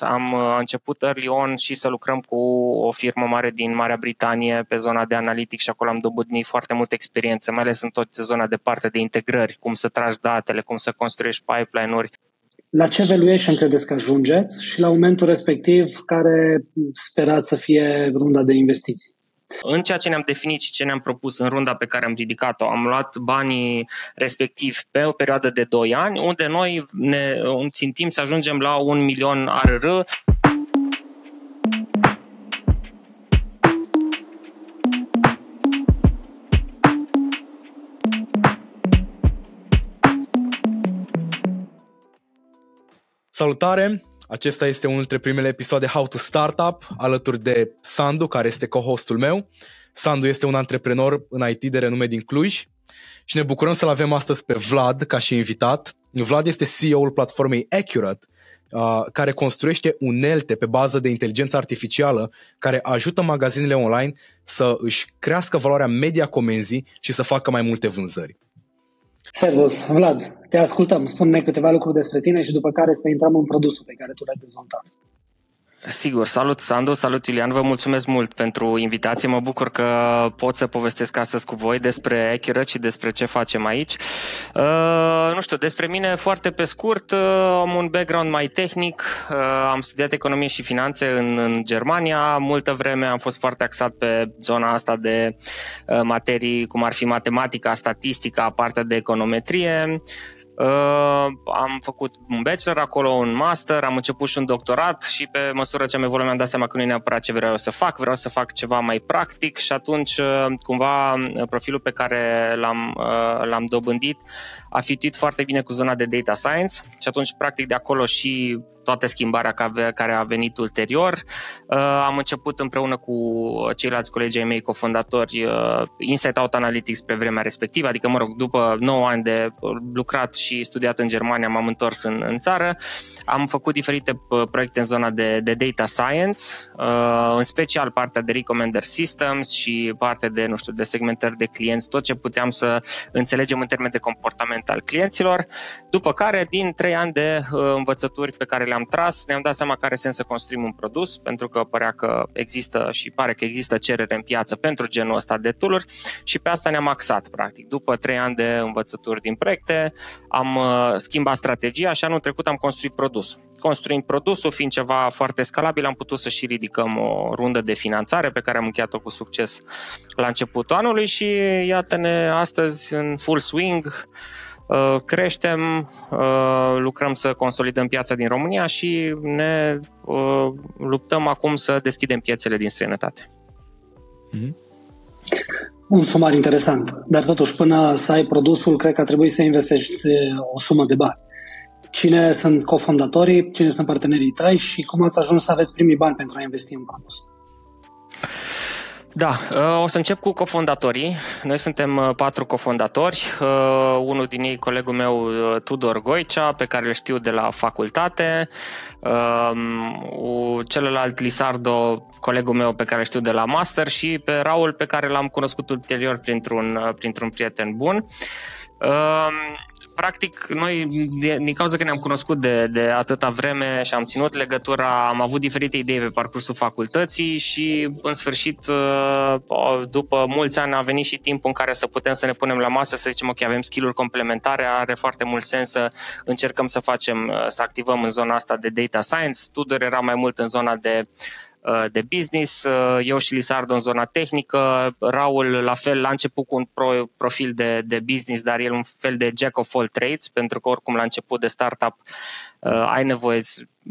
Am uh, început early on și să lucrăm cu o firmă mare din Marea Britanie pe zona de analitic și acolo am dobândit foarte multă experiență, mai ales în tot zona de parte de integrări, cum să tragi datele, cum să construiești pipeline-uri. La ce valuation credeți că ajungeți și la momentul respectiv care sperați să fie runda de investiții? În ceea ce ne-am definit și ce ne-am propus în runda pe care am ridicat-o, am luat banii respectiv pe o perioadă de 2 ani, unde noi ne țintim să ajungem la un milion ARR. Salutare! Acesta este unul dintre primele episoade How to Startup alături de Sandu, care este co-hostul meu. Sandu este un antreprenor în IT de renume din Cluj și ne bucurăm să-l avem astăzi pe Vlad ca și invitat. Vlad este CEO-ul platformei Accurate, uh, care construiește unelte pe bază de inteligență artificială care ajută magazinele online să își crească valoarea media comenzii și să facă mai multe vânzări. Servus, Vlad, te ascultăm. Spune câteva lucruri despre tine și după care să intrăm în produsul pe care tu l-ai dezvoltat. Sigur, salut Sandu, salut Iulian, vă mulțumesc mult pentru invitație, mă bucur că pot să povestesc astăzi cu voi despre Accurate și despre ce facem aici. Uh, nu știu, despre mine foarte pe scurt, uh, am un background mai tehnic, uh, am studiat economie și finanțe în, în Germania, multă vreme am fost foarte axat pe zona asta de uh, materii cum ar fi matematica, statistica, partea de econometrie, Uh, am făcut un bachelor acolo, un master, am început și un doctorat și pe măsură ce am evoluat mi-am dat seama că nu e neapărat ce vreau să fac, vreau să fac ceva mai practic și atunci uh, cumva profilul pe care l-am, uh, l-am dobândit a fituit foarte bine cu zona de data science și atunci practic de acolo și toată schimbarea care a venit ulterior. Uh, am început împreună cu ceilalți colegi ai mei cofondatori uh, Insight Out Analytics pe vremea respectivă, adică, mă rog, după 9 ani de lucrat și studiat în Germania, m-am întors în, în țară. Am făcut diferite uh, proiecte în zona de, de data science, în special partea de recommender systems și partea de, nu știu, de segmentări de clienți, tot ce puteam să înțelegem în termen de comportament al clienților. După care, din 3 ani de învățături pe care le-am am tras, ne-am dat seama că are sens să construim un produs, pentru că părea că există și pare că există cerere în piață pentru genul ăsta de tool și pe asta ne-am axat, practic. După trei ani de învățături din proiecte, am uh, schimbat strategia și anul trecut am construit produs. Construind produsul, fiind ceva foarte scalabil, am putut să și ridicăm o rundă de finanțare pe care am încheiat-o cu succes la începutul anului și iată-ne astăzi în full swing Uh, creștem, uh, lucrăm să consolidăm piața din România și ne uh, luptăm acum să deschidem piețele din străinătate. Mm-hmm. Un sumar interesant, dar totuși până să ai produsul, cred că trebuie să investești o sumă de bani. Cine sunt cofondatorii, cine sunt partenerii tăi și cum ați ajuns să aveți primii bani pentru a investi în produs? Da, uh, o să încep cu cofondatorii. Noi suntem uh, patru cofondatori. Uh, unul din ei, colegul meu, Tudor Goicea, pe care îl știu de la facultate. Um, celălalt, Lisardo, colegul meu pe care îl știu de la master și pe Raul, pe care l-am cunoscut ulterior printr-un, printr-un prieten bun. Um, practic, noi, din cauza că ne-am cunoscut de, de atâta vreme și am ținut legătura, am avut diferite idei pe parcursul facultății și, în sfârșit, uh, după mulți ani a venit și timpul în care să putem să ne punem la masă, să zicem, ok, avem skill-uri complementare, are foarte mult sens să încercăm să facem, uh, să activăm în zona asta de data science. Tudor era mai mult în zona de Uh, de business, uh, eu și Lisardo în zona tehnică, Raul la fel la început cu un pro, profil de, de business, dar el un fel de jack of all trades, pentru că oricum la început de startup uh, ai nevoie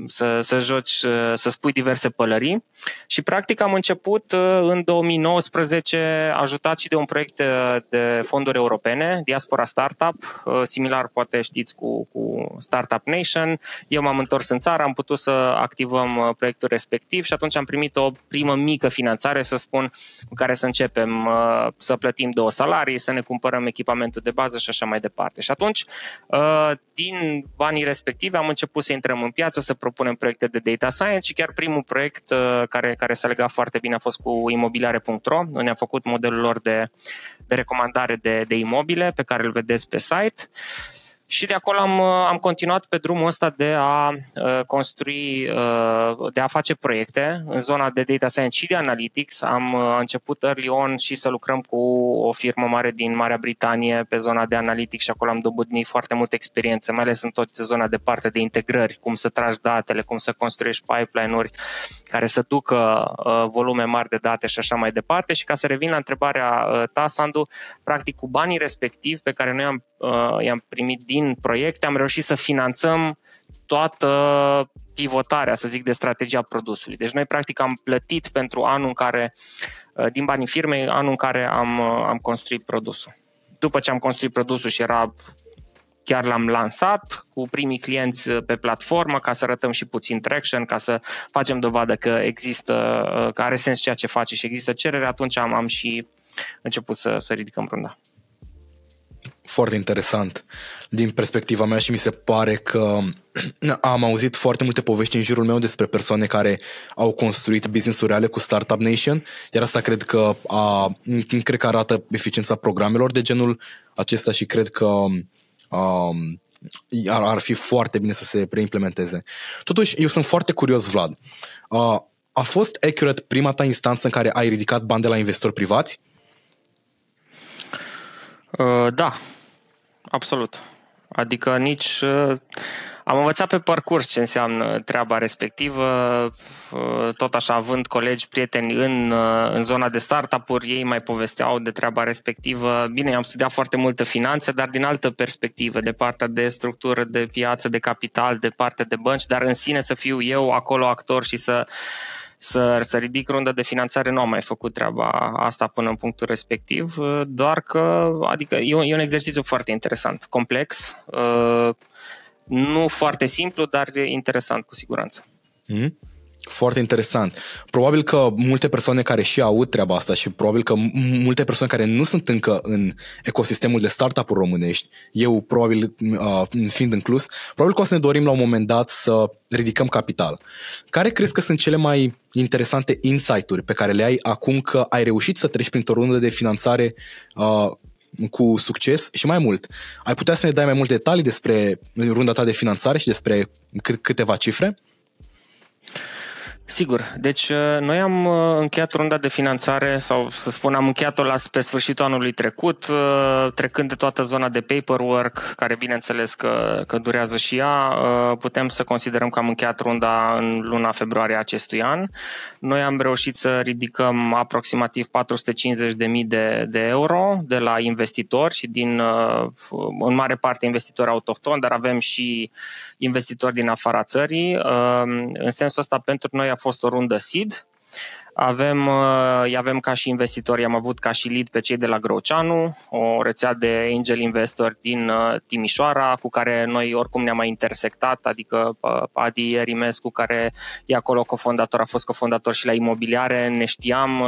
să, să joci, să spui diverse pălării și practic am început uh, în 2019 ajutat și de un proiect de, de fonduri europene, Diaspora Startup, uh, similar poate știți cu, cu Startup Nation. Eu m-am întors în țară, am putut să activăm uh, proiectul respectiv și atunci am primit o primă mică finanțare, să spun, în care să începem să plătim două salarii, să ne cumpărăm echipamentul de bază și așa mai departe. Și atunci, din banii respectivi, am început să intrăm în piață, să propunem proiecte de data science și chiar primul proiect uh, care, care s-a legat foarte bine a fost cu imobiliare.ro, unde am făcut modelul lor de, de recomandare de, de imobile pe care îl vedeți pe site. Și de acolo am, am continuat pe drumul ăsta de a uh, construi, uh, de a face proiecte în zona de data science și de analytics. Am uh, început early on și să lucrăm cu o firmă mare din Marea Britanie pe zona de analytics și acolo am dobândit foarte multă experiență, mai ales în tot zona de parte de integrări, cum să tragi datele, cum să construiești pipeline-uri care să ducă volume mari de date și așa mai departe. Și ca să revin la întrebarea ta, Sandu, practic cu banii respectivi pe care noi am, i-am primit din din proiecte am reușit să finanțăm toată pivotarea, să zic, de strategia produsului. Deci noi practic am plătit pentru anul în care, uh, din banii firmei, anul în care am, uh, am construit produsul. După ce am construit produsul și era chiar l-am lansat cu primii clienți uh, pe platformă ca să arătăm și puțin traction, ca să facem dovadă că există, că are sens ceea ce face și există cerere, atunci am, am și început să, să ridicăm runda foarte interesant din perspectiva mea și mi se pare că am auzit foarte multe povești în jurul meu despre persoane care au construit business-uri reale cu Startup Nation, iar asta cred că, a, cred că arată eficiența programelor de genul acesta și cred că um, ar, ar fi foarte bine să se preimplementeze. Totuși, eu sunt foarte curios, Vlad. Uh, a fost Accurate prima ta instanță în care ai ridicat bani de la investitori privați? Uh, da, absolut. Adică nici... Uh, am învățat pe parcurs ce înseamnă treaba respectivă, uh, tot așa având colegi, prieteni în, uh, în zona de startup-uri, ei mai povesteau de treaba respectivă. Bine, am studiat foarte multă finanțe, dar din altă perspectivă, de partea de structură, de piață, de capital, de partea de bănci, dar în sine să fiu eu acolo actor și să să, să ridic rundă de finanțare, nu am mai făcut treaba asta până în punctul respectiv, doar că, adică e un, e un exercițiu foarte interesant, complex, uh, nu foarte simplu, dar interesant cu siguranță. Mm-hmm. Foarte interesant. Probabil că multe persoane care și aud treaba asta și probabil că multe persoane care nu sunt încă în ecosistemul de startup-uri românești, eu probabil uh, fiind inclus, probabil că o să ne dorim la un moment dat să ridicăm capital. Care crezi că sunt cele mai interesante insight-uri pe care le ai acum că ai reușit să treci printr-o rundă de finanțare uh, cu succes și mai mult. Ai putea să ne dai mai multe detalii despre runda ta de finanțare și despre câteva cifre? Sigur. Deci uh, noi am uh, încheiat runda de finanțare sau să spun am încheiat-o la pe sfârșitul anului trecut, uh, trecând de toată zona de paperwork, care bineînțeles că, că durează și ea, putem să considerăm că am încheiat runda în luna februarie acestui an. Noi am reușit să ridicăm aproximativ 450.000 de, de euro de la investitori și din, în mare parte investitori autohtoni, dar avem și investitori din afara țării. În sensul ăsta, pentru noi a fost o rundă seed. Avem, uh, avem ca și investitori, am avut ca și lead pe cei de la Groceanu, o rețea de angel investor din uh, Timișoara, cu care noi oricum ne-am mai intersectat, adică uh, Adi Erimescu, care e acolo cofondator, a fost cofondator și la imobiliare, ne știam,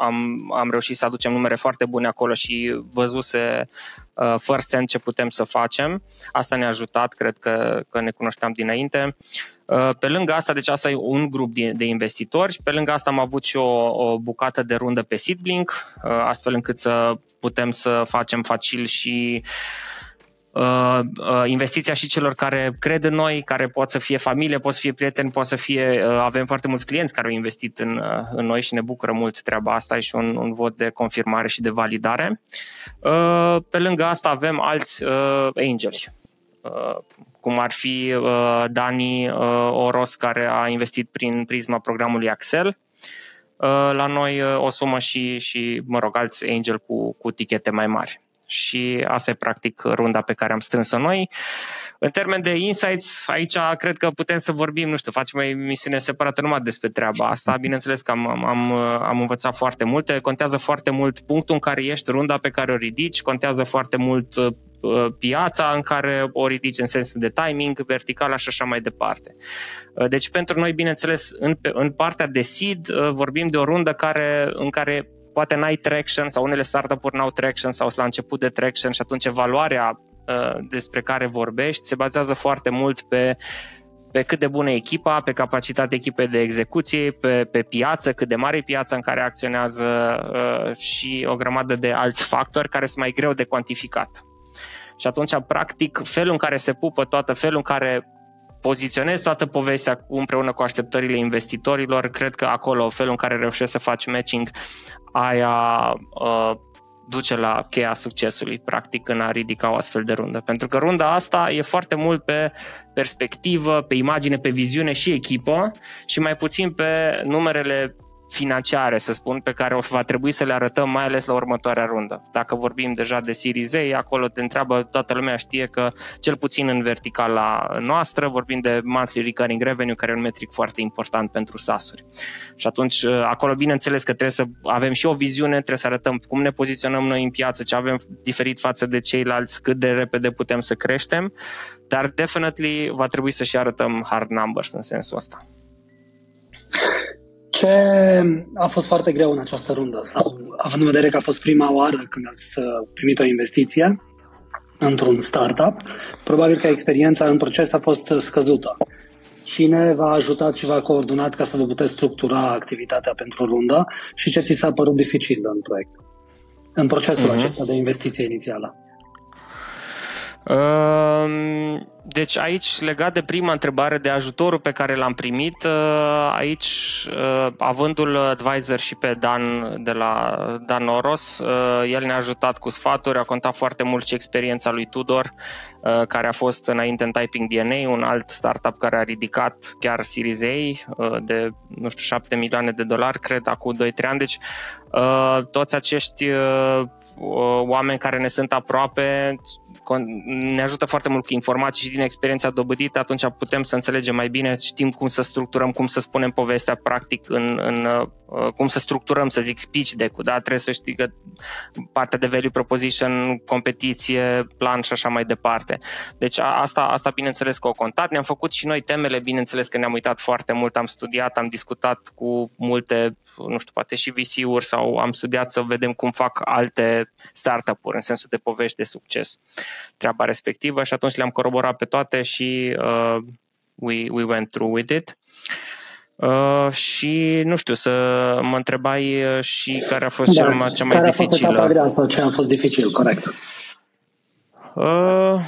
am, am reușit să aducem numere foarte bune acolo și văzuse first hand ce putem să facem. Asta ne-a ajutat, cred că, că ne cunoșteam dinainte. Uh, pe lângă asta, deci asta e un grup de, investitori, pe lângă asta am avut și o, o bucată de rundă pe Seedblink, uh, astfel încât să putem să facem facil și uh, investiția și celor care cred în noi, care pot să fie familie, pot să fie prieteni, pot să fie, avem foarte mulți clienți care au investit în, în noi și ne bucură mult treaba asta și un, un vot de confirmare și de validare. Pe lângă asta avem alți angeli cum ar fi uh, Dani uh, Oros, care a investit prin prisma programului Axel. Uh, la noi uh, o sumă și, și, mă rog, alți angel cu, cu tichete mai mari. Și asta e practic runda pe care am strâns-o noi. În termen de insights, aici cred că putem să vorbim, nu știu, facem o emisiune separată numai despre treaba asta. Bineînțeles că am, am, am învățat foarte multe. Contează foarte mult punctul în care ești, runda pe care o ridici, contează foarte mult uh, Uh, piața în care o ridici în sensul de timing, vertical și așa mai departe. Uh, deci pentru noi, bineînțeles, în, în partea de seed uh, vorbim de o rundă care, în care poate n-ai traction sau unele startup-uri n-au traction sau sunt la început de traction și atunci evaluarea despre care vorbești se bazează foarte mult pe pe cât de bună e echipa, pe capacitatea echipei de execuție, pe, pe piață, cât de mare e piața în care acționează uh, și o grămadă de alți factori care sunt mai greu de cuantificat. Și atunci, practic, felul în care se pupă toată, felul în care poziționezi toată povestea împreună cu așteptările investitorilor, cred că acolo, felul în care reușești să faci matching, aia uh, duce la cheia succesului, practic, în a ridica o astfel de rundă. Pentru că runda asta e foarte mult pe perspectivă, pe imagine, pe viziune și echipă și mai puțin pe numerele financiare, să spun, pe care o va trebui să le arătăm mai ales la următoarea rundă. Dacă vorbim deja de Series A, acolo te întreabă, toată lumea știe că cel puțin în verticala noastră vorbim de monthly recurring revenue, care e un metric foarte important pentru SaaS-uri. Și atunci acolo bineînțeles că trebuie să avem și o viziune, trebuie să arătăm cum ne poziționăm noi în piață, ce avem diferit față de ceilalți, cât de repede putem să creștem, dar definitely va trebui să și arătăm hard numbers în sensul ăsta. Ce a fost foarte greu în această rundă? Sau, având în vedere că a fost prima oară când ați uh, primit o investiție într-un startup, probabil că experiența în proces a fost scăzută. Cine v-a ajutat și v-a coordonat ca să vă puteți structura activitatea pentru rundă și ce ți s-a părut dificil în proiect? În procesul uh-huh. acesta de investiție inițială? Ehm, deci aici, legat de prima întrebare de ajutorul pe care l-am primit, uh, aici, uh, avându-l advisor și pe Dan de la Dan Oros, uh, el ne-a ajutat cu sfaturi, a contat foarte mult și experiența lui Tudor, care a fost înainte în Typing DNA, un alt startup care a ridicat chiar Series A de, nu știu, 7 milioane de dolari, cred, acum 2-3 ani. Deci, toți acești oameni care ne sunt aproape ne ajută foarte mult cu informații și din experiența dobândită, atunci putem să înțelegem mai bine, știm cum să structurăm, cum să spunem povestea practic în, în uh, cum să structurăm, să zic, speech deck da? Trebuie să știi că partea de value proposition, competiție, plan și așa mai departe. Deci asta, asta bineînțeles că o contat. Ne-am făcut și noi temele, bineînțeles că ne-am uitat foarte mult, am studiat, am discutat cu multe, nu știu, poate și VC-uri sau am studiat să vedem cum fac alte startup-uri în sensul de povești de succes treaba respectivă și atunci le-am coroborat pe toate și uh, we, we went through with it. Uh, și nu știu, să mă întrebai uh, și care a fost da, cel mai, cea mai care dificilă. Care a fost etapa grea sau ce a fost dificil, corect? Uh,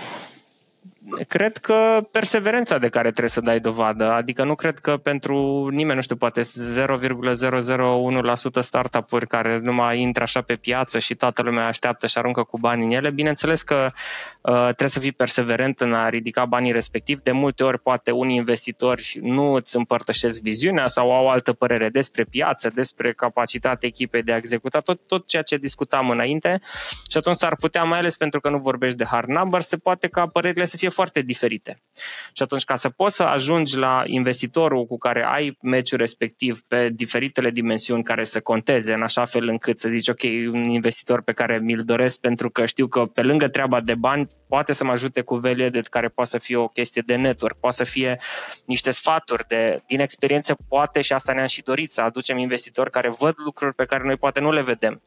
Cred că perseverența de care trebuie să dai dovadă, adică nu cred că pentru nimeni, nu știu, poate 0,001% startup-uri care nu mai intră așa pe piață și toată lumea așteaptă și aruncă cu bani în ele, bineînțeles că uh, trebuie să fii perseverent în a ridica banii respectiv. De multe ori poate unii investitori nu îți împărtășesc viziunea sau au altă părere despre piață, despre capacitatea echipei de a executa tot, tot ceea ce discutam înainte și atunci s-ar putea, mai ales pentru că nu vorbești de hard number, se poate ca părerile să fie foarte diferite. Și atunci, ca să poți să ajungi la investitorul cu care ai meciul respectiv pe diferitele dimensiuni care să conteze, în așa fel încât să zici, ok, un investitor pe care mi-l doresc pentru că știu că pe lângă treaba de bani poate să mă ajute cu value de care poate să fie o chestie de network, poate să fie niște sfaturi de, din experiență, poate și asta ne-am și dorit, să aducem investitori care văd lucruri pe care noi poate nu le vedem.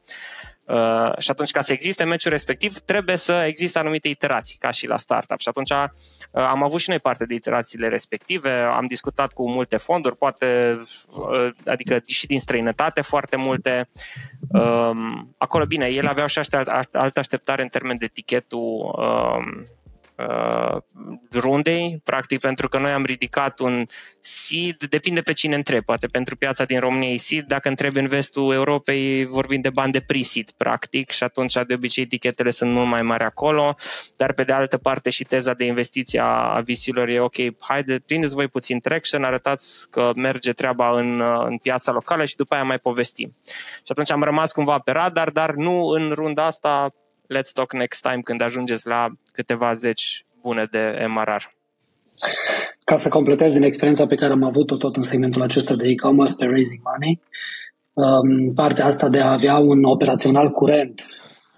Uh, și atunci, ca să existe meciul respectiv, trebuie să existe anumite iterații, ca și la startup. Și atunci uh, am avut și noi parte de iterațiile respective, am discutat cu multe fonduri, poate, uh, adică și din străinătate foarte multe. Uh, acolo, bine, ele aveau și altă așteptare în termen de etichetul uh, uh, rundei, practic pentru că noi am ridicat un seed, depinde pe cine întrebi, poate pentru piața din România e seed, dacă întrebi în vestul Europei vorbim de bani de pre-seed, practic, și atunci de obicei etichetele sunt mult mai mari acolo, dar pe de altă parte și teza de investiție a visiilor e ok, haide, prindeți voi puțin traction, arătați că merge treaba în, în piața locală și după aia mai povestim. Și atunci am rămas cumva pe radar, dar nu în runda asta let's talk next time când ajungeți la câteva zeci bune de MRR. Ca să completez din experiența pe care am avut-o tot în segmentul acesta de e-commerce pe Raising Money, um, partea asta de a avea un operațional curent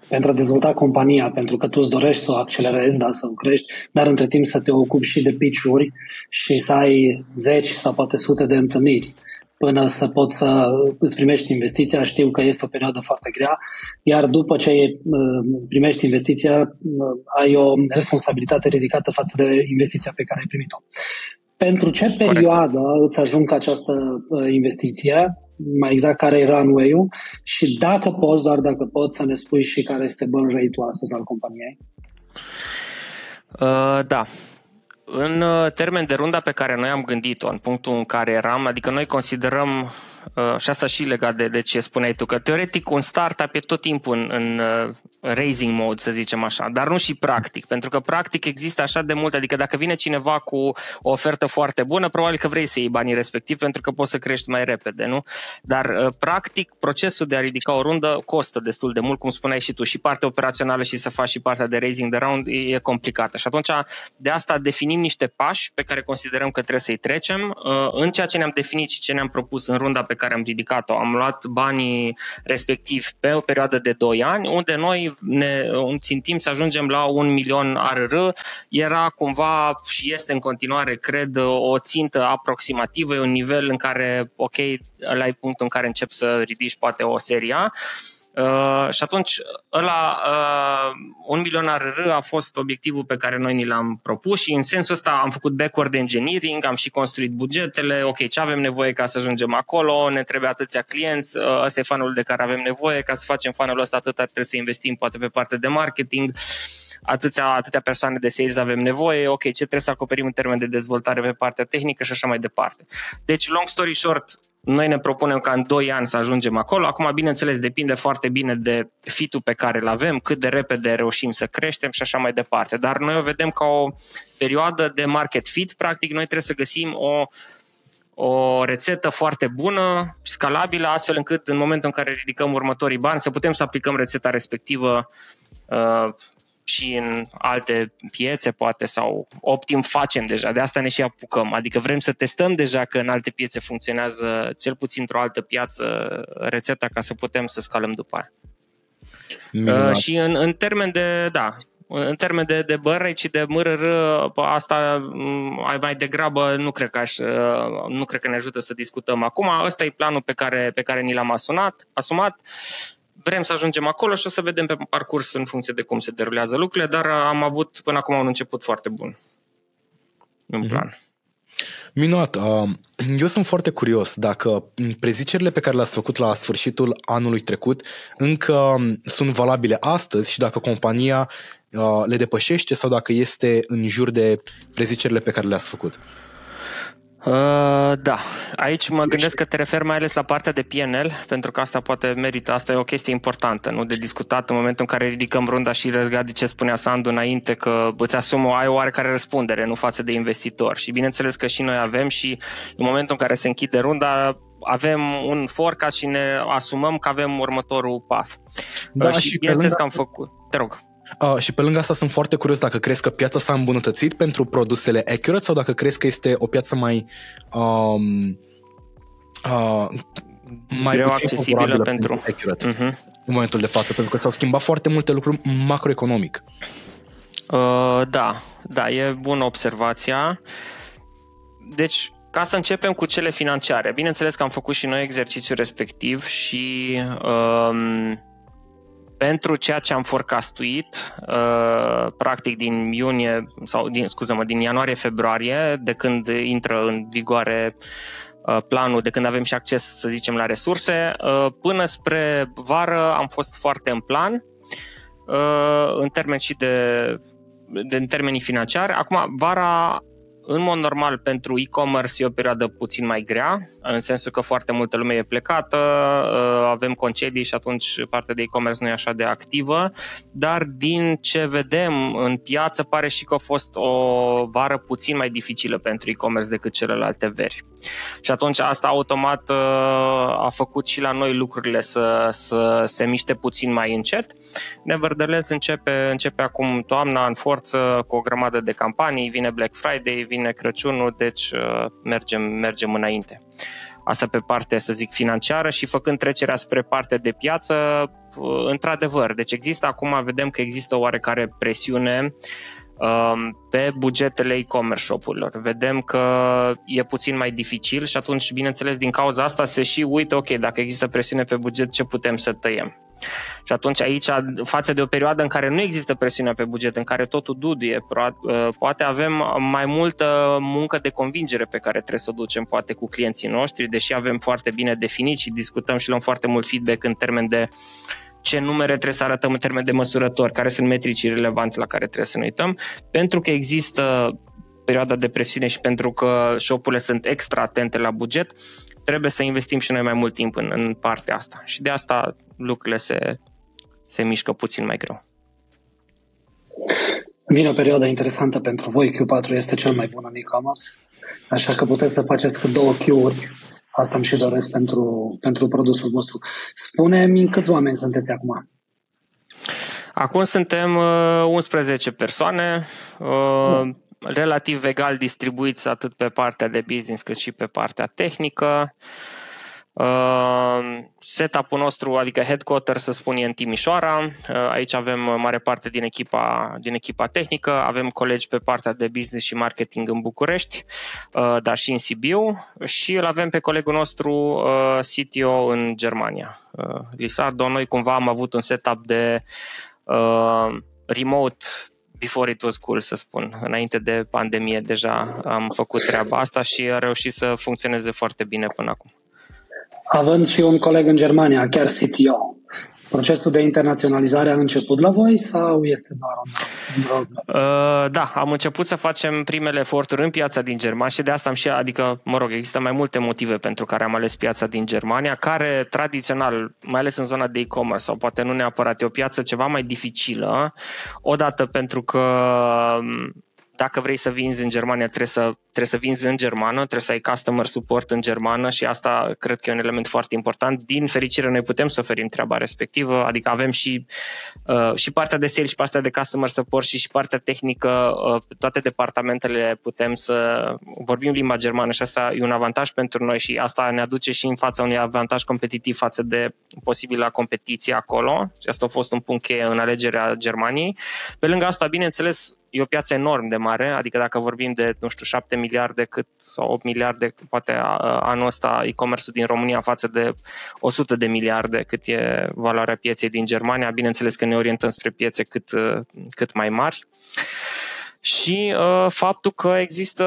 pentru a dezvolta compania, pentru că tu îți dorești să o accelerezi, da, să o crești, dar între timp să te ocupi și de pitch-uri și să ai zeci sau poate sute de întâlniri până să poți să îți primești investiția. Știu că este o perioadă foarte grea, iar după ce uh, primești investiția, uh, ai o responsabilitate ridicată față de investiția pe care ai primit-o. Pentru ce perioadă Corect. îți ajung această uh, investiție, mai exact care e runway-ul și dacă poți, doar dacă poți să ne spui și care este burn rate-ul astăzi al companiei? Uh, da, în termen de runda pe care noi am gândit-o, în punctul în care eram, adică noi considerăm Uh, și asta și legat de, de ce spuneai tu, că teoretic un startup e tot timpul în, în uh, raising mode, să zicem așa, dar nu și practic, pentru că practic există așa de mult, adică dacă vine cineva cu o ofertă foarte bună, probabil că vrei să iei banii respectiv pentru că poți să crești mai repede, nu? Dar uh, practic procesul de a ridica o rundă costă destul de mult, cum spuneai și tu, și partea operațională și să faci și partea de raising de round e complicată. Și atunci de asta definim niște pași pe care considerăm că trebuie să-i trecem în ceea ce ne-am definit și ce ne-am propus în runda pe care am ridicat-o. Am luat banii respectiv pe o perioadă de 2 ani, unde noi ne țintim să ajungem la un milion ARR. Era cumva și este în continuare, cred, o țintă aproximativă, e un nivel în care, ok, ăla e punctul în care încep să ridici poate o serie A. Uh, și atunci, ăla, uh, un milion RR a fost obiectivul pe care noi ni l-am propus și în sensul ăsta am făcut backward engineering, am și construit bugetele, ok, ce avem nevoie ca să ajungem acolo, ne trebuie atâția clienți, uh, ăsta e fanul de care avem nevoie, ca să facem fanul ăsta atâta trebuie să investim poate pe partea de marketing, atâția, atâtea persoane de sales avem nevoie, ok, ce trebuie să acoperim în termen de dezvoltare pe partea tehnică și așa mai departe. Deci, long story short, noi ne propunem ca în 2 ani să ajungem acolo. Acum, bineînțeles, depinde foarte bine de fitul pe care îl avem, cât de repede reușim să creștem și așa mai departe. Dar noi o vedem ca o perioadă de market fit. Practic, noi trebuie să găsim o, o rețetă foarte bună, scalabilă, astfel încât în momentul în care ridicăm următorii bani să putem să aplicăm rețeta respectivă uh, și în alte piețe poate sau optim facem deja, de asta ne și apucăm. Adică vrem să testăm deja că în alte piețe funcționează cel puțin într-o altă piață rețeta ca să putem să scalăm după aia. Uh, și în, în termen de, da, în termen de, de bărăi și de MRR, asta mm, mai degrabă nu cred că, aș, uh, nu cred că ne ajută să discutăm acum. Ăsta e planul pe care, pe care ni l-am asumat, asumat vrem să ajungem acolo și o să vedem pe parcurs în funcție de cum se derulează lucrurile, dar am avut până acum un început foarte bun în mm-hmm. plan. Minunat. Uh, eu sunt foarte curios dacă prezicerile pe care le-ați făcut la sfârșitul anului trecut încă sunt valabile astăzi și dacă compania uh, le depășește sau dacă este în jur de prezicerile pe care le-ați făcut. Uh, da, aici mă gândesc că te referi mai ales la partea de PNL, pentru că asta poate merită, asta e o chestie importantă, nu de discutat în momentul în care ridicăm runda și legat de ce spunea Sandu înainte, că îți asumă, ai o oarecare răspundere, nu față de investitor. Și bineînțeles că și noi avem și în momentul în care se închide runda, avem un forecast și ne asumăm că avem următorul pas. Da, uh, și, și bineînțeles lângă... că am făcut. Te rog. Uh, și pe lângă asta sunt foarte curios dacă crezi că piața s-a îmbunătățit pentru produsele Accurate sau dacă crezi că este o piață mai um, uh, mai Greu puțin accesibilă pentru Accurate uh-huh. în momentul de față, pentru că s-au schimbat foarte multe lucruri macroeconomic. Uh, da, da, e bună observația. Deci, ca să începem cu cele financiare, bineînțeles că am făcut și noi exercițiul respectiv și um, pentru ceea ce am forecastuit, uh, practic din iunie, sau din, scuză-mă, din ianuarie-februarie, de când intră în vigoare uh, planul, de când avem și acces, să zicem, la resurse, uh, până spre vară am fost foarte în plan, în termeni și de, de în termenii financiari. Acum, vara în mod normal, pentru e-commerce e o perioadă puțin mai grea, în sensul că foarte multă lume e plecată, uh, avem concedii și atunci partea de e-commerce nu e așa de activă, dar din ce vedem în piață pare și că a fost o vară puțin mai dificilă pentru e-commerce decât celelalte veri. Și atunci asta automat uh, a făcut și la noi lucrurile să, să se miște puțin mai încet. Nevertheless începe, începe acum toamna în forță cu o grămadă de campanii, vine Black Friday, vine Crăciunul, deci uh, mergem, mergem înainte. Asta pe partea, să zic, financiară și făcând trecerea spre partea de piață, uh, într-adevăr, deci există acum, vedem că există o oarecare presiune um, pe bugetele e-commerce shop-urilor. Vedem că e puțin mai dificil și atunci, bineînțeles, din cauza asta se și uită, ok, dacă există presiune pe buget, ce putem să tăiem? Și atunci aici, față de o perioadă în care nu există presiune pe buget, în care totul duduie, uh, poate avem mai multă muncă de convingere pe care trebuie să o ducem poate cu clienții noștri, deși avem foarte bine definit și discutăm și luăm foarte mult feedback în termen de ce numere trebuie să arătăm în termen de măsurători, care sunt metricii relevanți la care trebuie să ne uităm, pentru că există perioada de presiune și pentru că shopurile sunt extra atente la buget, trebuie să investim și noi mai mult timp în, în partea asta. Și de asta lucrurile se, se mișcă puțin mai greu. Vine o perioadă interesantă pentru voi, Q4 este cel mai bun în e-commerce, așa că puteți să faceți cu două Q-uri. Asta îmi și doresc pentru, pentru produsul vostru. Spune-mi câți oameni sunteți acum? Acum suntem 11 uh, persoane, uh, relativ egal distribuiți atât pe partea de business cât și pe partea tehnică. Uh, setup-ul nostru, adică headquarter, să spun, e în Timișoara. Uh, aici avem mare parte din echipa, din echipa tehnică, avem colegi pe partea de business și marketing în București, uh, dar și în Sibiu și îl avem pe colegul nostru uh, CTO în Germania. Uh, Lisardo, noi cumva am avut un setup de uh, remote before it was cool, să spun. Înainte de pandemie deja am făcut treaba asta și a reușit să funcționeze foarte bine până acum. Având și un coleg în Germania, chiar CTO, Procesul de internaționalizare a început la voi sau este doar un roadmap? Uh, da, am început să facem primele eforturi în piața din Germania și de asta am și, adică, mă rog, există mai multe motive pentru care am ales piața din Germania, care tradițional, mai ales în zona de e-commerce sau poate nu neapărat, e o piață ceva mai dificilă, odată pentru că dacă vrei să vinzi în Germania, trebuie să, trebuie să vinzi în germană, trebuie să ai customer support în germană și asta cred că e un element foarte important. Din fericire, noi putem să oferim treaba respectivă, adică avem și, uh, și partea de sales și partea de customer support și și partea tehnică, uh, toate departamentele putem să vorbim limba germană și asta e un avantaj pentru noi și asta ne aduce și în fața unui avantaj competitiv față de posibilă competiție acolo și asta a fost un punct cheie în alegerea Germaniei. Pe lângă asta, bineînțeles, e o piață enorm de mare, adică dacă vorbim de, nu știu, 7 miliarde cât, sau 8 miliarde, poate anul ăsta e-commerce-ul din România față de 100 de miliarde cât e valoarea pieței din Germania, bineînțeles că ne orientăm spre piețe cât, cât mai mari. Și uh, faptul că există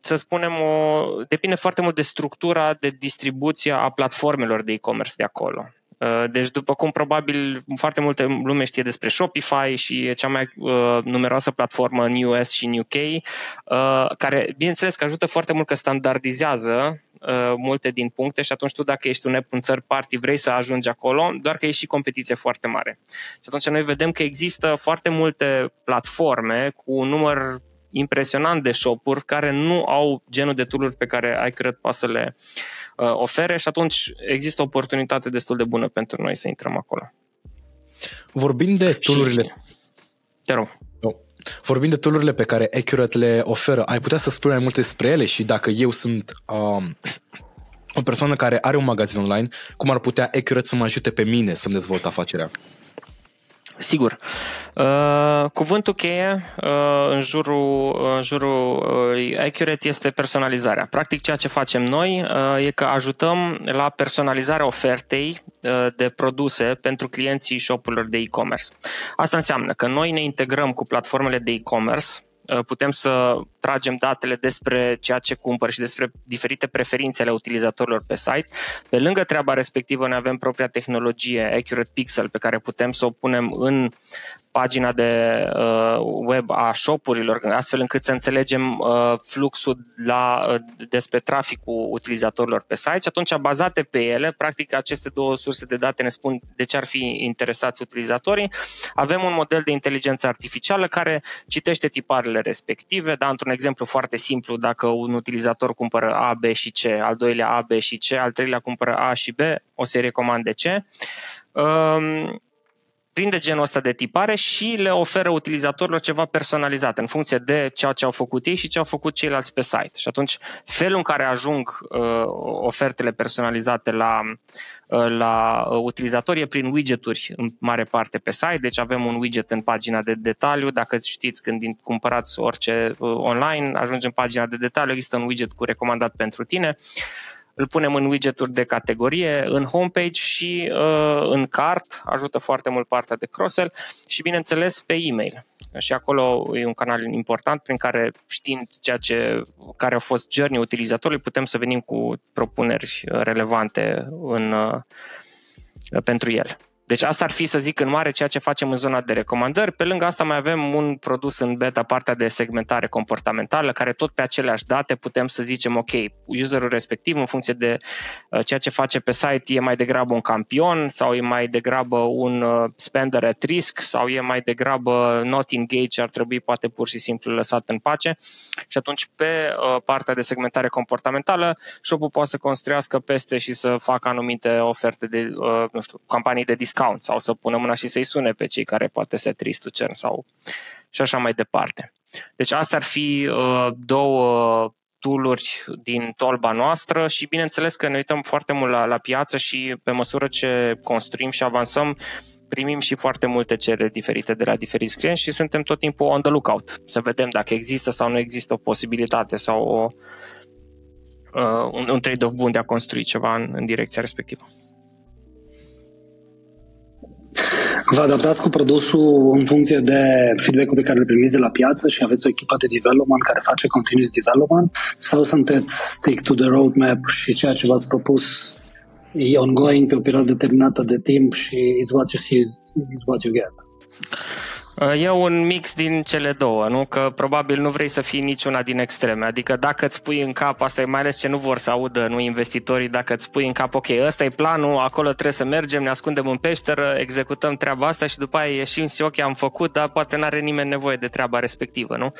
să spunem, o, depinde foarte mult de structura de distribuție a platformelor de e-commerce de acolo. Uh, deci, după cum probabil foarte multe lume știe despre Shopify și e cea mai uh, numeroasă platformă în US și în UK, uh, care, bineînțeles, că ajută foarte mult că standardizează uh, multe din puncte și atunci tu, dacă ești un, un third party, vrei să ajungi acolo, doar că e și competiție foarte mare. Și atunci noi vedem că există foarte multe platforme cu un număr impresionant de shop-uri care nu au genul de tool pe care ai cred poate să le uh, ofere și atunci există o oportunitate destul de bună pentru noi să intrăm acolo. Vorbind de tool Și... Te rog. Vorbind de tool pe care Accurate le oferă, ai putea să spui mai multe despre ele și dacă eu sunt um, o persoană care are un magazin online, cum ar putea Accurate să mă ajute pe mine să-mi dezvolt afacerea? Sigur. Uh, cuvântul cheie uh, în jurul, în jurul uh, Accurate este personalizarea. Practic ceea ce facem noi uh, e că ajutăm la personalizarea ofertei uh, de produse pentru clienții shop-urilor de e-commerce. Asta înseamnă că noi ne integrăm cu platformele de e-commerce Uh, putem să tragem datele despre ceea ce cumpăr și despre diferite preferințe ale utilizatorilor pe site. Pe lângă treaba respectivă, ne avem propria tehnologie Accurate Pixel pe care putem să o punem în pagina de uh, web a shopurilor, astfel încât să înțelegem uh, fluxul la, uh, despre traficul utilizatorilor pe site și atunci, bazate pe ele, practic aceste două surse de date ne spun de ce ar fi interesați utilizatorii. Avem un model de inteligență artificială care citește tiparele respective, dar într-un exemplu foarte simplu, dacă un utilizator cumpără A, B și C, al doilea A, B și C, al treilea cumpără A și B, o serie comande C. Um, prinde genul ăsta de tipare și le oferă utilizatorilor ceva personalizat în funcție de ceea ce au făcut ei și ce au făcut ceilalți pe site. Și atunci felul în care ajung uh, ofertele personalizate la, uh, la uh, utilizatori e prin widgeturi în mare parte pe site, deci avem un widget în pagina de detaliu, dacă știți când cumpărați orice uh, online, ajunge în pagina de detaliu, există un widget cu recomandat pentru tine îl punem în widgeturi de categorie, în homepage și uh, în cart, ajută foarte mult partea de cross-sell și bineînțeles pe e-mail. Și acolo e un canal important prin care știind ceea ce, care a fost journey utilizatorului, putem să venim cu propuneri relevante în, uh, pentru el. Deci asta ar fi, să zic, în mare ceea ce facem în zona de recomandări. Pe lângă asta mai avem un produs în beta, partea de segmentare comportamentală, care tot pe aceleași date putem să zicem, ok, userul respectiv, în funcție de uh, ceea ce face pe site, e mai degrabă un campion sau e mai degrabă un uh, spender at risk sau e mai degrabă not engage, ar trebui poate pur și simplu lăsat în pace. Și atunci pe uh, partea de segmentare comportamentală, shop-ul poate să construiască peste și să facă anumite oferte de, nu știu, campanii de discount discount sau să pună mâna și să-i sune pe cei care poate se tristul cern sau și așa mai departe. Deci astea ar fi uh, două tooluri din tolba noastră și bineînțeles că ne uităm foarte mult la, la piață și pe măsură ce construim și avansăm, primim și foarte multe cereri diferite de la diferiți clienți și suntem tot timpul on the lookout, să vedem dacă există sau nu există o posibilitate sau o, uh, un, un trade-off bun de a construi ceva în, în direcția respectivă. Vă adaptați cu produsul în funcție de feedback-ul pe care îl primiți de la piață și aveți o echipă de development care face continuous development sau sunteți stick to the roadmap și ceea ce v-ați propus e ongoing pe o perioadă determinată de timp și it's what you see is what you get? Uh, e un mix din cele două, nu? Că probabil nu vrei să fii niciuna din extreme. Adică dacă îți pui în cap, asta e mai ales ce nu vor să audă, nu investitorii, dacă îți pui în cap, ok, ăsta e planul, acolo trebuie să mergem, ne ascundem în peșteră, executăm treaba asta și după aia ieșim și ok, am făcut, dar poate n-are nimeni nevoie de treaba respectivă, nu?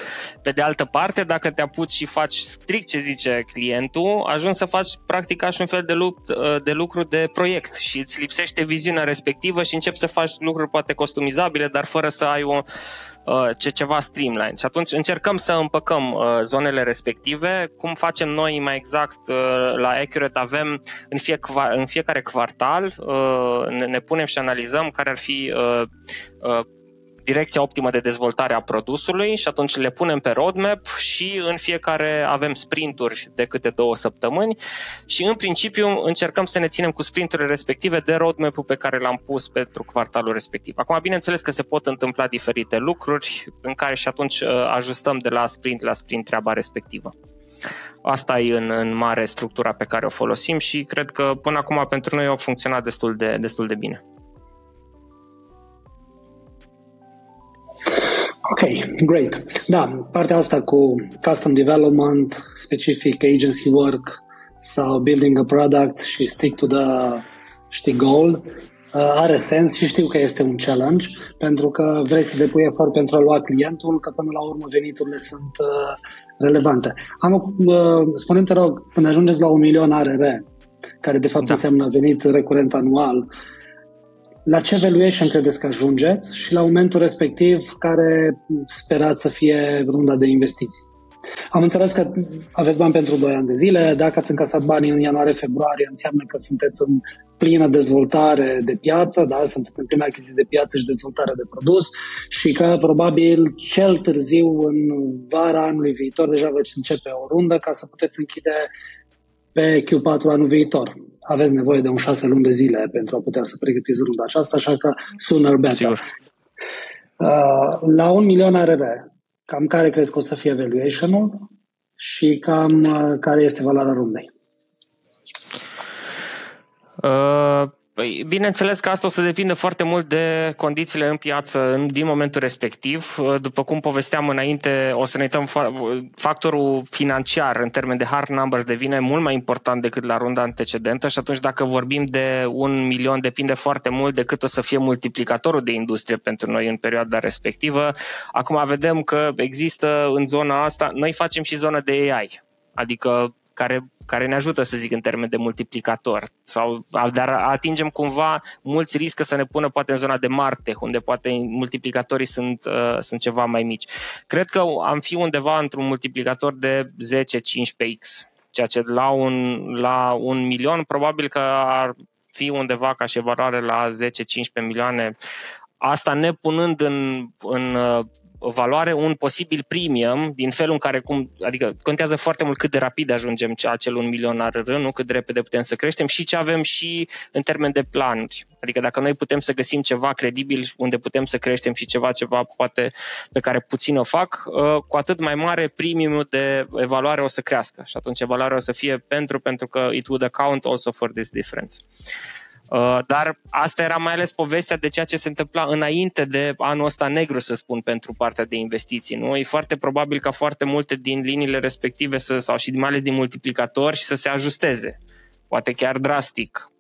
Pe de altă parte, dacă te apuci și faci strict ce zice clientul, ajungi să faci practic așa un fel de, lupt, uh, de lucru de proiect și îți lipsește viziunea respectivă și începi să faci lucruri poate customizabile, dar fără să ai o, uh, ce, ceva streamline. Și atunci încercăm să împăcăm uh, zonele respective. Cum facem noi mai exact uh, la Accurate? Avem în, fie, în fiecare quartal, ne, ne punem și analizăm care ar fi direcția optimă de dezvoltare a produsului și atunci le punem pe roadmap și în fiecare avem sprinturi de câte două săptămâni și în principiu încercăm să ne ținem cu sprinturile respective de roadmap-ul pe care l-am pus pentru quartalul respectiv. Acum, bineînțeles că se pot întâmpla diferite lucruri în care și atunci uh, ajustăm de la sprint la sprint treaba respectivă. Asta e în, în mare structura pe care o folosim și cred că până acum pentru noi a funcționat destul de, destul de bine. Ok, great. Da, partea asta cu custom development, specific agency work sau building a product și stick to the știi, goal uh, are sens și știu că este un challenge pentru că vrei să depui efort pentru a lua clientul, că până la urmă veniturile sunt uh, relevante. Am, uh, spune te rog, când ajungeți la un milion ARR, care de fapt da. înseamnă venit recurent anual, uh, la ce valuation credeți că ajungeți și la momentul respectiv care sperați să fie runda de investiții? Am înțeles că aveți bani pentru 2 ani de zile, dacă ați încasat banii în ianuarie-februarie, înseamnă că sunteți în plină dezvoltare de piață, da? sunteți în plină achiziție de piață și dezvoltare de produs și că probabil cel târziu în vara anului viitor deja veți începe o rundă ca să puteți închide pe Q4 anul viitor. Aveți nevoie de un șase luni de zile pentru a putea să pregătiți runda aceasta, așa că sooner better. Sigur. Uh, la un milion ARR, cam care crezi că o să fie valuation-ul și cam uh, care este valoarea rundei? Uh, Păi, bineînțeles că asta o să depindă foarte mult de condițiile în piață în, din momentul respectiv. După cum povesteam înainte, o să ne uităm factorul financiar în termen de hard numbers devine mult mai important decât la runda antecedentă și atunci dacă vorbim de un milion depinde foarte mult de cât o să fie multiplicatorul de industrie pentru noi în perioada respectivă. Acum vedem că există în zona asta, noi facem și zona de AI, adică care, care ne ajută, să zic, în termen de multiplicator. Sau, dar atingem cumva, mulți riscă să ne pună poate în zona de Marte, unde poate multiplicatorii sunt, uh, sunt ceva mai mici. Cred că am fi undeva într-un multiplicator de 10-15x, ceea ce la un, la un milion probabil că ar fi undeva ca și valoare la 10-15 milioane asta ne punând în, în uh, valoare un posibil premium din felul în care, cum, adică contează foarte mult cât de rapid ajungem acel un milion RR, nu cât de repede putem să creștem și ce avem și în termen de planuri. Adică dacă noi putem să găsim ceva credibil unde putem să creștem și ceva, ceva poate pe care puțin o fac, uh, cu atât mai mare premiumul de evaluare o să crească și atunci evaluarea o să fie pentru, pentru că it would account also for this difference. Uh, dar asta era mai ales povestea de ceea ce se întâmpla înainte de anul ăsta negru, să spun, pentru partea de investiții. Nu? E foarte probabil ca foarte multe din liniile respective să, sau și mai ales din multiplicatori să se ajusteze. Poate chiar drastic.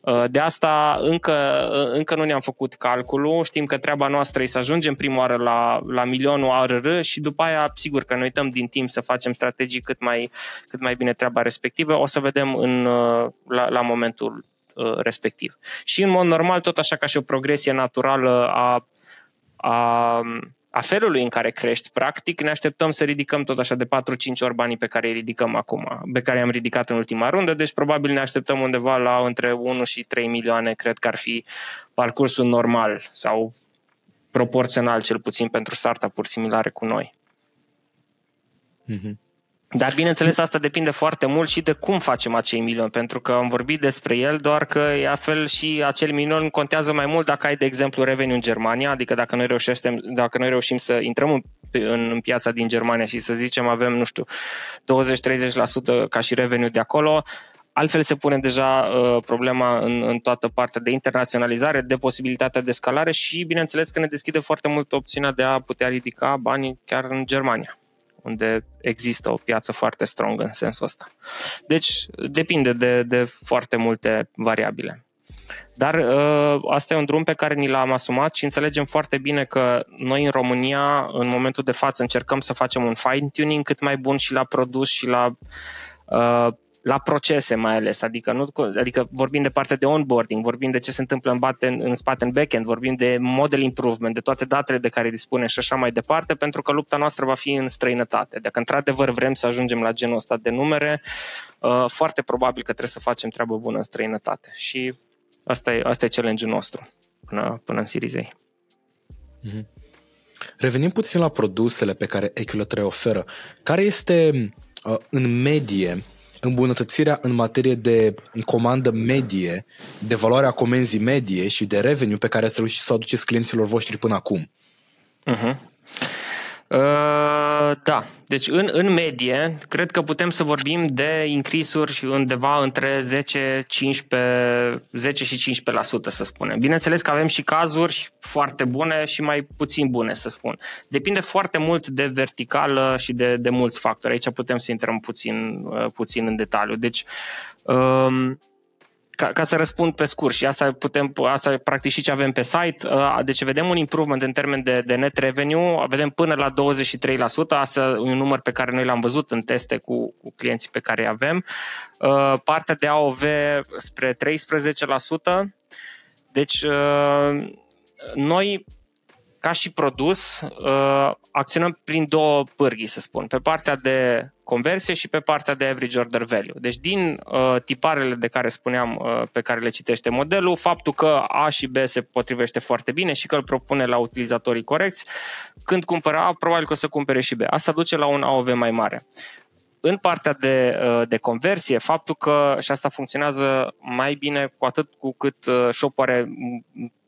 Uh, de asta încă, uh, încă nu ne-am făcut calculul. Știm că treaba noastră e să ajungem prima oară la, la milionul ARR și după aia, sigur că ne uităm din timp să facem strategii cât mai, cât mai bine treaba respectivă. O să vedem în, la, la momentul Uh, respectiv. Și în mod normal, tot așa ca și o progresie naturală a, a, a felului în care crești, practic, ne așteptăm să ridicăm tot așa de 4-5 ori banii pe care îi ridicăm acum, pe care i-am ridicat în ultima rundă, deci probabil ne așteptăm undeva la între 1 și 3 milioane, cred că ar fi parcursul normal sau proporțional cel puțin pentru startup-uri similare cu noi. Mm-hmm. Dar bineînțeles asta depinde foarte mult și de cum facem acei milioni, pentru că am vorbit despre el, doar că e a fel și acel milion contează mai mult dacă ai, de exemplu, revenue în Germania, adică dacă noi, reușim, dacă noi reușim să intrăm în, în, în piața din Germania și să zicem avem, nu știu, 20-30% ca și revenue de acolo, Altfel se pune deja uh, problema în, în toată partea de internaționalizare, de posibilitatea de scalare și, bineînțeles, că ne deschide foarte mult opțiunea de a putea ridica banii chiar în Germania unde există o piață foarte strong în sensul ăsta. Deci depinde de, de foarte multe variabile. Dar uh, asta e un drum pe care ni l-am asumat și înțelegem foarte bine că noi în România, în momentul de față, încercăm să facem un fine-tuning cât mai bun și la produs și la uh, la procese mai ales, adică, nu, adică vorbim de partea de onboarding, vorbim de ce se întâmplă în, bate, în spate în backend, vorbim de model improvement, de toate datele de care dispune și așa mai departe, pentru că lupta noastră va fi în străinătate. Dacă într-adevăr vrem să ajungem la genul ăsta de numere, uh, foarte probabil că trebuie să facem treabă bună în străinătate și asta e, asta e challenge-ul nostru până, până în Series A. Mm-hmm. Revenim puțin la produsele pe care Ecula 3 oferă. Care este uh, în medie îmbunătățirea în materie de comandă medie, de valoarea comenzii medie și de revenue pe care ați reușit să o aduceți clienților voștri până acum? Uh-huh. Uh, da, deci în, în medie, cred că putem să vorbim de increase-uri undeva între 10, 15, 10 și 15%, să spunem. Bineînțeles că avem și cazuri foarte bune și mai puțin bune, să spun. Depinde foarte mult de verticală și de, de mulți factori. Aici putem să intrăm puțin, uh, puțin în detaliu. Deci, um, ca, ca să răspund pe scurt și asta putem, asta practic și ce avem pe site, uh, deci vedem un improvement în termen de, de net revenue, vedem până la 23%, asta e un număr pe care noi l-am văzut în teste cu, cu clienții pe care îi avem. Uh, partea de AOV spre 13%, deci uh, noi ca și produs, acționăm prin două pârghii, să spun. Pe partea de conversie și pe partea de average order value. Deci din uh, tiparele de care spuneam uh, pe care le citește modelul, faptul că A și B se potrivește foarte bine și că îl propune la utilizatorii corecți, când cumpără A, probabil că o să cumpere și B. Asta duce la un AOV mai mare. În partea de, uh, de conversie, faptul că, și asta funcționează mai bine cu atât cu cât uh, shop are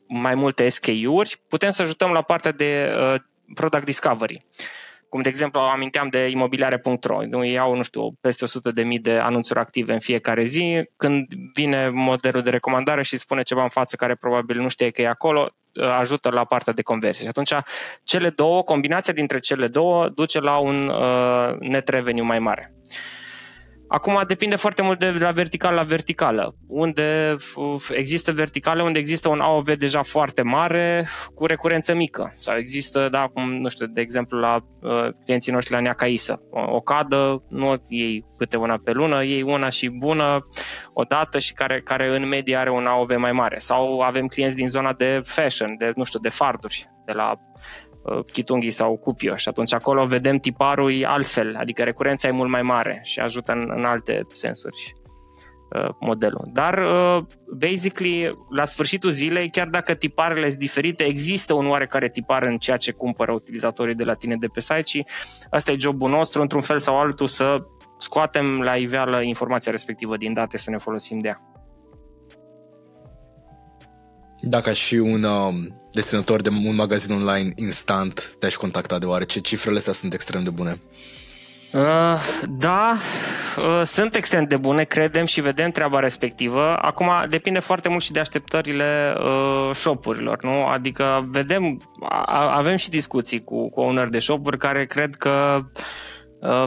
mai multe SKU-uri, putem să ajutăm la partea de uh, product discovery. Cum de exemplu aminteam de imobiliare.ro, ei iau, nu știu, peste 100 de mii de anunțuri active în fiecare zi, când vine modelul de recomandare și spune ceva în față care probabil nu știe că e acolo, ajută la partea de conversie. Și atunci cele două, combinația dintre cele două duce la un uh, net revenue mai mare. Acum depinde foarte mult de la verticală la verticală. Unde există verticale, unde există un AOV deja foarte mare cu recurență mică. Sau există, da, cum, nu știu, de exemplu, la uh, clienții noștri la Neacaisă. O, o cadă, nu ei câte una pe lună, ei una și bună o dată și care, care în medie are un AOV mai mare. Sau avem clienți din zona de fashion, de, nu știu, de farduri, de la Uh, Chitungi sau Cupio și atunci acolo vedem tiparul altfel, adică recurența e mult mai mare și ajută în, în alte sensuri uh, modelul. Dar, uh, basically, la sfârșitul zilei, chiar dacă tiparele sunt diferite, există un oarecare tipar în ceea ce cumpără utilizatorii de la tine de pe site și asta e jobul nostru, într-un fel sau altul, să scoatem la iveală informația respectivă din date, să ne folosim de ea. Dacă aș fi un uh, deținător de un magazin online instant, te-aș contacta deoarece cifrele astea sunt extrem de bune. Uh, da, uh, sunt extrem de bune, credem și vedem treaba respectivă. Acum depinde foarte mult și de așteptările uh, shopurilor, nu? Adică vedem, a, avem și discuții cu, cu owner de shopuri care cred că uh,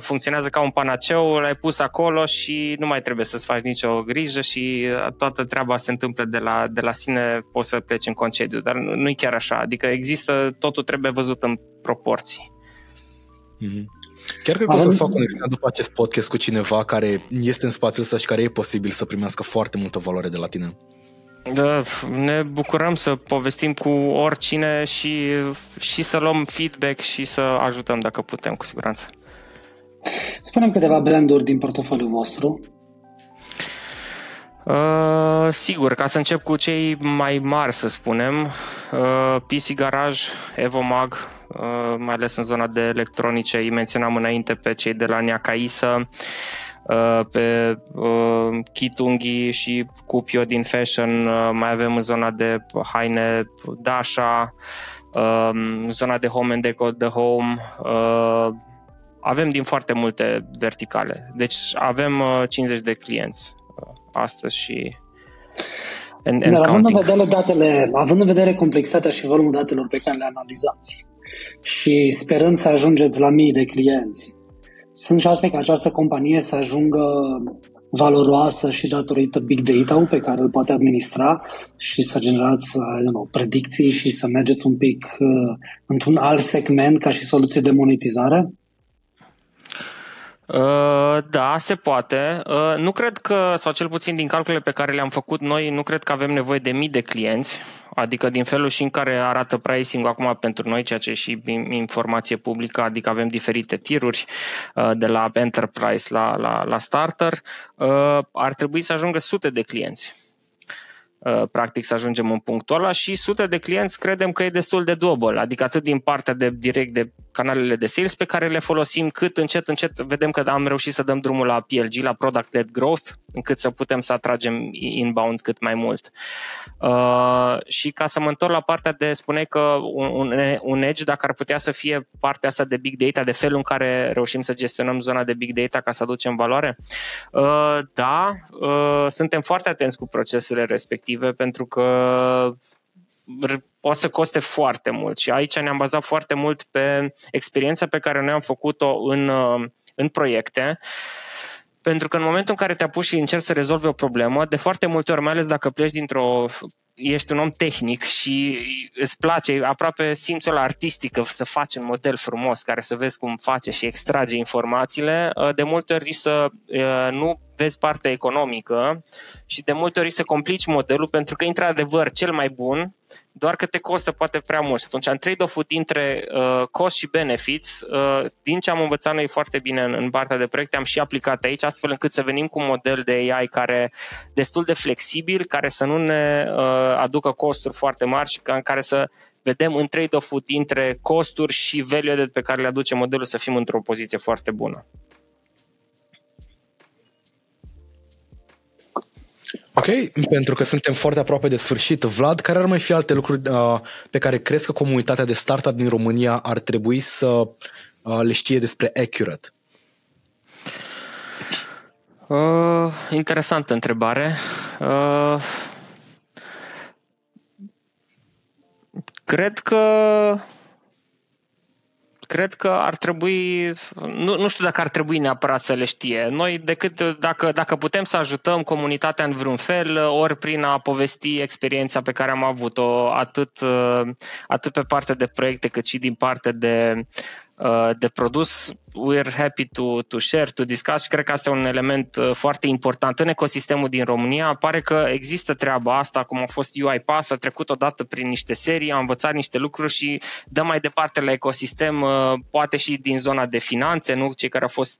funcționează ca un panaceu, l-ai pus acolo și nu mai trebuie să-ți faci nicio grijă și uh, toată treaba se întâmplă de la, de la sine, poți să pleci în concediu, dar nu e chiar așa, adică există, totul trebuie văzut în proporții. Mm-hmm. Chiar cred că o să-ți fac conexiunea după acest podcast cu cineva care este în spațiul ăsta și care e posibil să primească foarte multă valoare de la tine. Da, ne bucurăm să povestim cu oricine și, și să luăm feedback și să ajutăm dacă putem, cu siguranță. Spunem câteva branduri din portofoliul vostru. Uh, sigur, ca să încep cu cei mai mari, să spunem, uh, PC Garage, Evomag, uh, mai ales în zona de electronice, îi menționam înainte pe cei de la Niacaisa, uh, pe uh, Kitungi și Cupio din Fashion, uh, mai avem în zona de haine Dasha, uh, zona de Home and Deco The Home, uh, avem din foarte multe verticale. Deci avem uh, 50 de clienți astăzi și and, and Dar având în, vedere datele, având în vedere complexitatea și volumul datelor pe care le analizați și sperând să ajungeți la mii de clienți, sunt șanse ca această companie să ajungă valoroasă și datorită big data-ul pe care îl poate administra și să generați know, predicții și să mergeți un pic uh, într-un alt segment ca și soluție de monetizare? Uh, da, se poate. Uh, nu cred că, sau cel puțin din calculele pe care le-am făcut noi, nu cred că avem nevoie de mii de clienți, adică din felul și în care arată pricing acum pentru noi, ceea ce e și informație publică, adică avem diferite tiruri uh, de la enterprise la, la, la starter, ar trebui să ajungă sute de clienți Uh, practic să ajungem în punctul ăla și sute de clienți credem că e destul de doable, adică atât din partea de direct de canalele de sales pe care le folosim, cât încet, încet vedem că am reușit să dăm drumul la PLG, la Product-Led Growth, încât să putem să atragem inbound cât mai mult. Uh, și ca să mă întorc la partea de, spune că un, un, un edge, dacă ar putea să fie partea asta de big data, de felul în care reușim să gestionăm zona de big data ca să aducem valoare, uh, da, uh, suntem foarte atenți cu procesele respective pentru că poate să coste foarte mult. Și aici ne-am bazat foarte mult pe experiența pe care noi am făcut-o în, uh, în proiecte. Pentru că în momentul în care te apuci și încerci să rezolvi o problemă, de foarte multe ori, mai ales dacă pleci dintr-o ești un om tehnic și îți place aproape simțul artistic să faci un model frumos care să vezi cum face și extrage informațiile, de multe ori să uh, nu vezi partea economică și de multe ori să complici modelul pentru că, într-adevăr, cel mai bun, doar că te costă poate prea mult. Atunci, în trade-off-ul dintre uh, cost și benefits, uh, din ce am învățat noi foarte bine în, în partea de proiecte, am și aplicat aici, astfel încât să venim cu un model de AI care destul de flexibil, care să nu ne uh, aducă costuri foarte mari și în care să vedem în trade-off-ul dintre costuri și value pe care le aduce modelul să fim într-o poziție foarte bună. Ok, pentru că suntem foarte aproape de sfârșit. Vlad, care ar mai fi alte lucruri uh, pe care crezi că comunitatea de startup din România ar trebui să uh, le știe despre Accurate? Uh, interesantă întrebare. Uh, cred că cred că ar trebui, nu, nu știu dacă ar trebui neapărat să le știe. Noi, decât dacă, dacă putem să ajutăm comunitatea în vreun fel, ori prin a povesti experiența pe care am avut-o, atât, atât pe partea de proiecte, cât și din partea de Uh, de produs, we're happy to, to share, to discuss și cred că asta e un element uh, foarte important în ecosistemul din România. Pare că există treaba asta, cum a fost UiPath, a trecut odată prin niște serii, a învățat niște lucruri și dă mai departe la ecosistem, uh, poate și din zona de finanțe, nu cei care au fost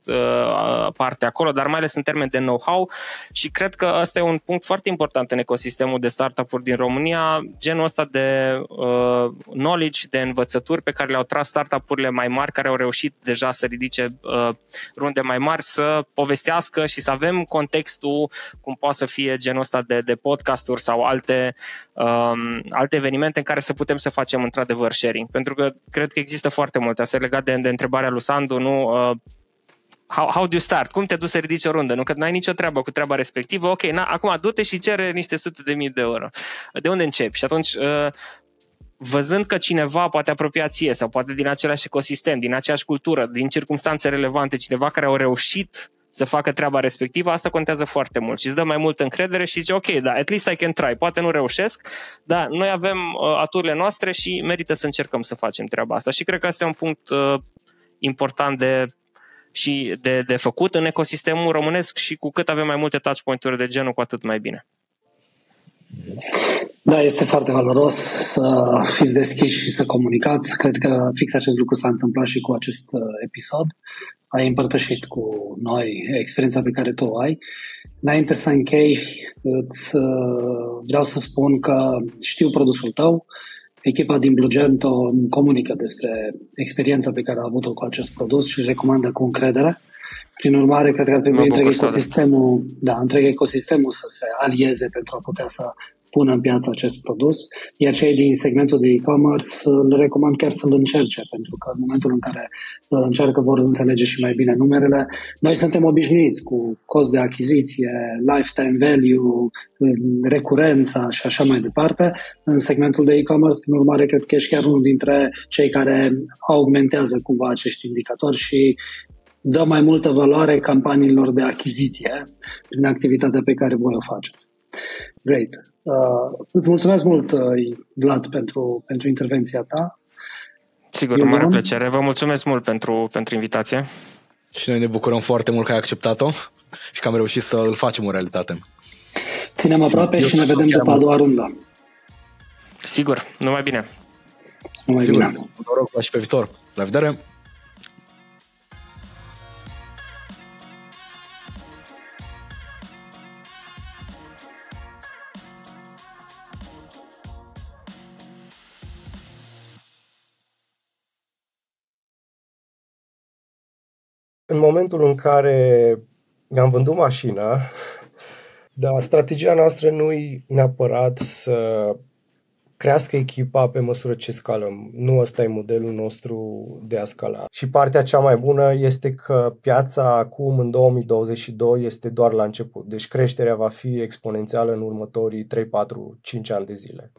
parte acolo, dar mai ales în termen de know-how și cred că asta e un punct foarte important în ecosistemul de startup-uri din România, genul ăsta de uh, knowledge, de învățături pe care le-au tras startup-urile mai mari mari care au reușit deja să ridice uh, runde mai mari să povestească și să avem contextul cum poate să fie genul ăsta de, de podcasturi sau alte, um, alte evenimente în care să putem să facem într-adevăr sharing. Pentru că cred că există foarte multe. Asta e legat de, de întrebarea lui Sandu, nu? Uh, how, how do you start? Cum te duci să ridici o rundă? Nu că nu ai nicio treabă cu treaba respectivă. Ok, na, acum du-te și cere niște sute de mii de euro. De unde începi? Și atunci, uh, văzând că cineva poate apropia ție sau poate din același ecosistem, din aceeași cultură, din circunstanțe relevante, cineva care au reușit să facă treaba respectivă, asta contează foarte mult. Și îți dă mai multă încredere și zice ok, da, at least I can try, poate nu reușesc, dar noi avem uh, aturile noastre și merită să încercăm să facem treaba asta. Și cred că asta e un punct uh, important de și de, de făcut în ecosistemul românesc și cu cât avem mai multe touchpoint-uri de genul, cu atât mai bine. Da, este foarte valoros să fiți deschiși și să comunicați. Cred că fix acest lucru s-a întâmplat și cu acest uh, episod. Ai împărtășit cu noi experiența pe care tu o ai. Înainte să închei, îți uh, vreau să spun că știu produsul tău, Echipa din Blugento comunică despre experiența pe care a avut-o cu acest produs și recomandă cu încredere. Prin urmare, cred că ar trebui întreg ecosistemul, da, întreg ecosistemul să se alieze pentru a putea să pună în piață acest produs, iar cei din segmentul de e-commerce le recomand chiar să-l încerce, pentru că în momentul în care îl încearcă vor înțelege și mai bine numerele. Noi suntem obișnuiți cu cost de achiziție, lifetime value, recurența și așa mai departe. În segmentul de e-commerce, prin urmare, cred că ești chiar unul dintre cei care augmentează cumva acești indicatori și dă mai multă valoare campaniilor de achiziție prin activitatea pe care voi o faceți. Great. Uh, îți mulțumesc mult, uh, Vlad, pentru, pentru intervenția ta. Sigur, Eu mare plăcere. Vă mulțumesc mult pentru, pentru invitație. Și noi ne bucurăm foarte mult că ai acceptat-o și că am reușit să îl facem o realitate. Ținem aproape Eu și ne vedem după a doua rundă. Sigur, numai bine. Numai Sigur, bine. Noroc și pe viitor. La vedere! În momentul în care mi-am vândut mașina, da, strategia noastră nu e neapărat să crească echipa pe măsură ce scalăm. Nu ăsta e modelul nostru de a scala. Și partea cea mai bună este că piața acum, în 2022, este doar la început. Deci creșterea va fi exponențială în următorii 3, 4, 5 ani de zile.